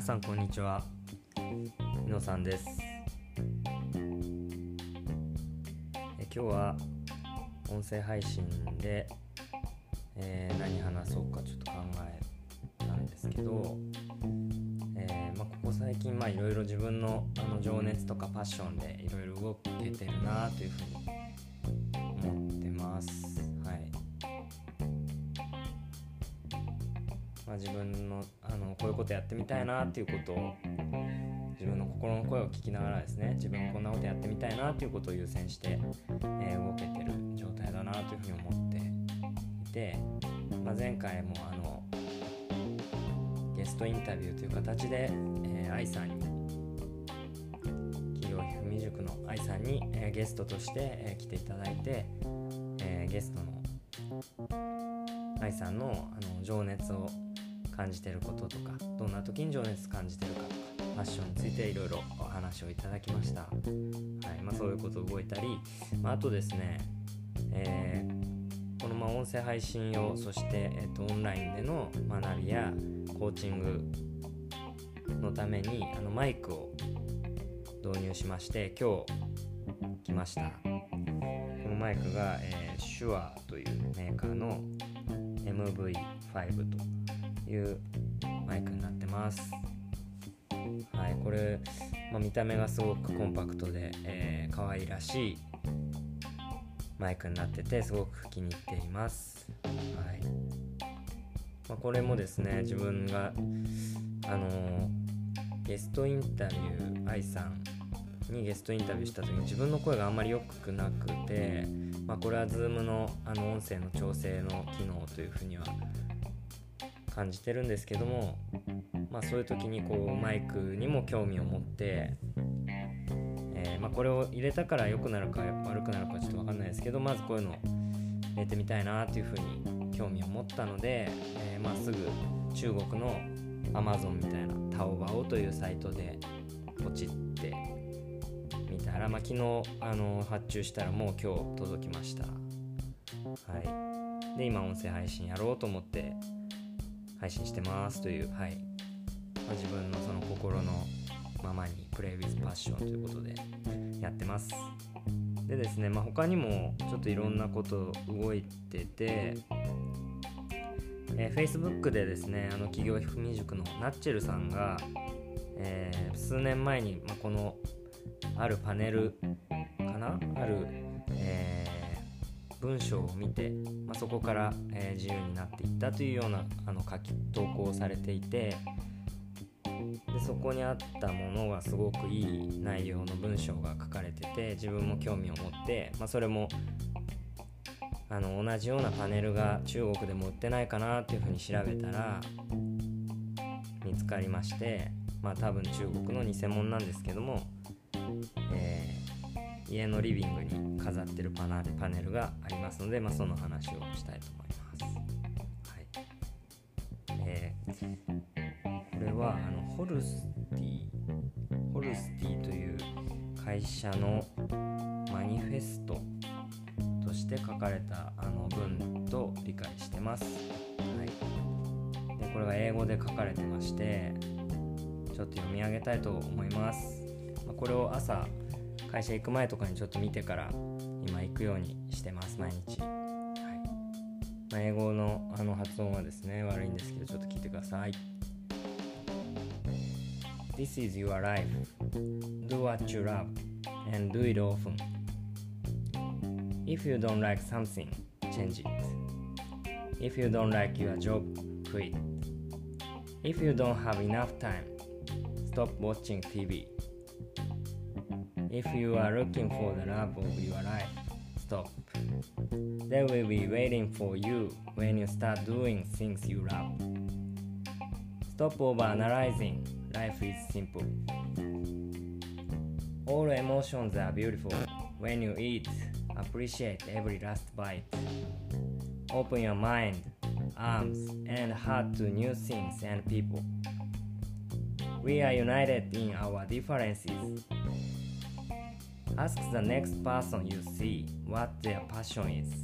皆さんこんにちは。さんです。え今日は音声配信で、えー、何話そうかちょっと考えたんですけど、えー、まあ、ここ最近いろいろ自分のあの情熱とかパッションでいろいろ動けてるなというふうに思ってます。まあ、自分のあのこういうことやってみたいなっていうことを自分の心の声を聞きながらですね自分こんなことやってみたいなっていうことを優先して、えー、動けてる状態だなというふうに思っていて、まあ、前回もあのゲストインタビューという形で、えー、さんに企業ひふみ塾の愛さんに、えー、ゲストとして、えー、来ていただいて、えー、ゲストの愛さんのあの情熱を感じてることとかどんな時に情熱感じてるかとかファッションについていろいろお話をいただきました、はいまあ、そういうことを動いたり、まあ、あとですね、えー、このま音声配信用そして、えーと、オンラインでの学びやコーチングのためにあのマイクを導入しまして今日来ました。このマイクが、えー、シュアというメーカーの MV5 というマイクになってます。はいこれ、まあ、見た目がすごくコンパクトで、えー、可愛らしいマイクになっててすごく気に入っています。はい。まあ、これもですね自分があのー、ゲストインタビュー愛さんにゲストインタビューした時に自分の声があんまり良くなくて、まあ、これは Zoom のあの音声の調整の機能というふうには感じてるんですけども、まあ、そういう時にこうマイクにも興味を持って、えー、まあ、これを入れたから良くなるか悪くなるかちょっと分かんないですけどまずこういうの入れてみたいなというふうに興味を持ったので、えー、まあ、すぐ中国の Amazon みたいなタオバオというサイトでポチってみたら、まあ、昨日あの発注したらもう今日届きました。はい、で今音声配信やろうと思って配信してますという、はい。ま、自分のその心のままにプレイウィズパッションということでやってます。でですね、まあ、他にもちょっといろんなこと動いてて、えー、Facebook でですねあの企業ひふみ塾のナッチェルさんが、えー、数年前に、まあ、このあるパネルかな？ある、文章を見て、まあ、そこから、えー、自由になっていったというようなあの書き投稿をされていてでそこにあったものがすごくいい内容の文章が書かれてて自分も興味を持って、まあ、それもあの同じようなパネルが中国でも売ってないかなっていうふうに調べたら見つかりましてまあ多分中国の偽物なんですけども、え家のリビングに飾ってるパナパネルがありますので、まあ、その話をしたいと思います。はいえー、これはあの Holstee Holstee という会社のマニフェストとして書かれたあの文と理解してます。はい、でこれが英語で書かれてましてちょっと読み上げたいと思います。まあ、これを朝会社行く前とかにちょっと見てから今行くようにしてます毎日、はいまあ、英語のあの発音はですね悪いんですけどちょっと聞いてください This is your life do what you love and do it often if you don't like something change it if you don't like your job quit if you don't have enough time stop watching TV If you are looking for the love of your life, stop. They will be waiting for you when you start doing things you love. Stop over analyzing. Life is simple. All emotions are beautiful. When you eat, appreciate every last bite. Open your mind, arms, and heart to new things and people. We are united in our differences Ask the next person you see what their passion is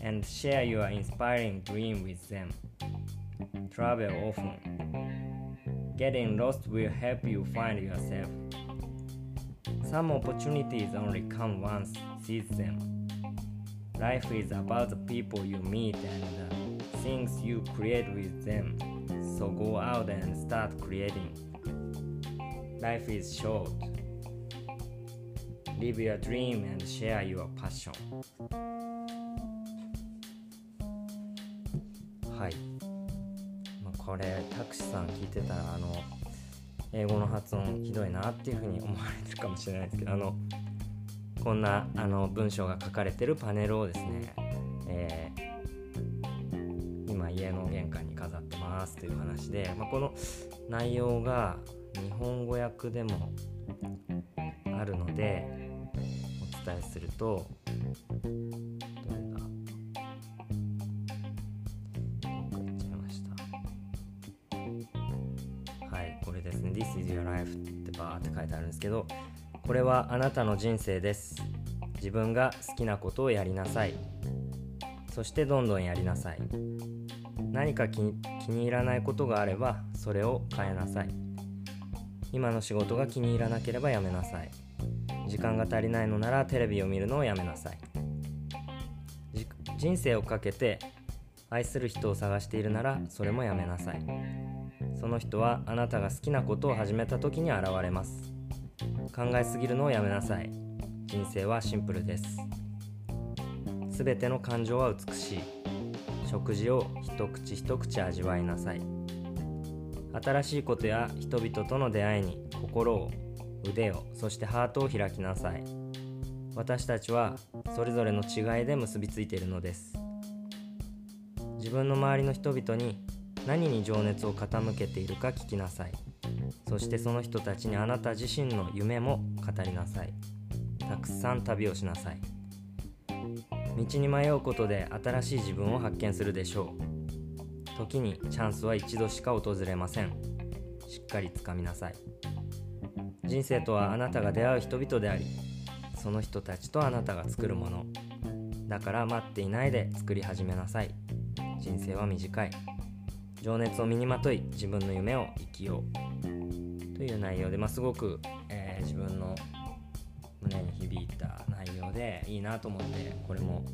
and share your inspiring dream with them. Travel often. Getting lost will help you find yourself. Some opportunities only come once, seize them. Life is about the people you meet and the things you create with them. So go out and start creating. Life is short. Live your dream and share your passion. はい。まあ、これ、タクシーさん聞いてたら、あの、英語の発音ひどいなっていうふうに思われてるかもしれないですけど、あの、こんなあの文章が書かれてるパネルをですね、えー、今家の玄関に飾ってますという話で、まあ、この内容が日本語訳でもあるので伝えするとどれだ？はいこれですね。This is your life ってバーって書いてあるんですけどこれはあなたの人生です。自分が好きなことをやりなさい。そしてどんどんやりなさい。何か気に入らないことがあればそれを変えなさい。今の仕事が気に入らなければやめなさい。時間が足りないのならテレビを見るのをやめなさい。人生をかけて愛する人を探しているならそれもやめなさい。その人はあなたが好きなことを始めた時に現れます。考えすぎるのをやめなさい。人生はシンプルです。すべての感情は美しい。食事を一口一口味わいなさい。新しいことや人々との出会いに心を腕をそしてハートを開きなさい。私たちはそれぞれの違いで結びついているのです。自分の周りの人々に何に情熱を傾けているか聞きなさい。そしてその人たちにあなた自身の夢も語りなさい。たくさん旅をしなさい。道に迷うことで新しい自分を発見するでしょう。時にチャンスは一度しか訪れません。しっかりつかみなさい。人生とはあなたが出会う人々でありその人たちとあなたが作るもの。だから待っていないで作り始めなさい。人生は短い。情熱を身にまとい自分の夢を生きよう。という内容で、まあ、すごく、えー、自分の胸に響いた内容でいいなと思ってこれも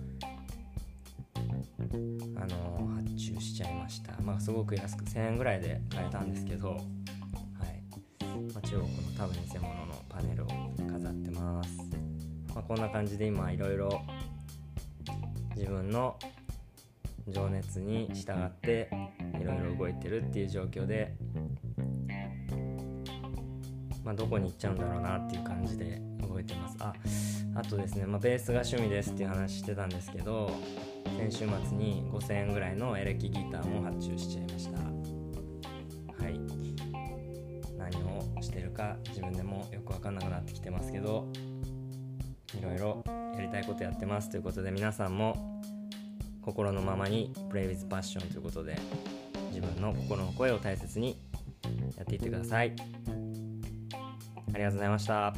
あの発注しちゃいました。まあすごく安く1000円ぐらいで買えたんですけどはい、まあ、中国多分偽物のパネルを飾ってます、まあ、こんな感じで今いろいろ自分の情熱に従っていろいろ動いてるっていう状況でまあ、どこに行っちゃうんだろうなっていう感じで動いてます。ああとですね、まあ、ベースが趣味ですっていう話してたんですけど先週末に5000円ぐらいのエレキギターも発注しちゃいました。か自分でもよく分かんなくなってきてますけどいろいろやりたいことやってますということで皆さんも心のままに Play with Passion ということで自分の心の声を大切にやっていってください。ありがとうございました。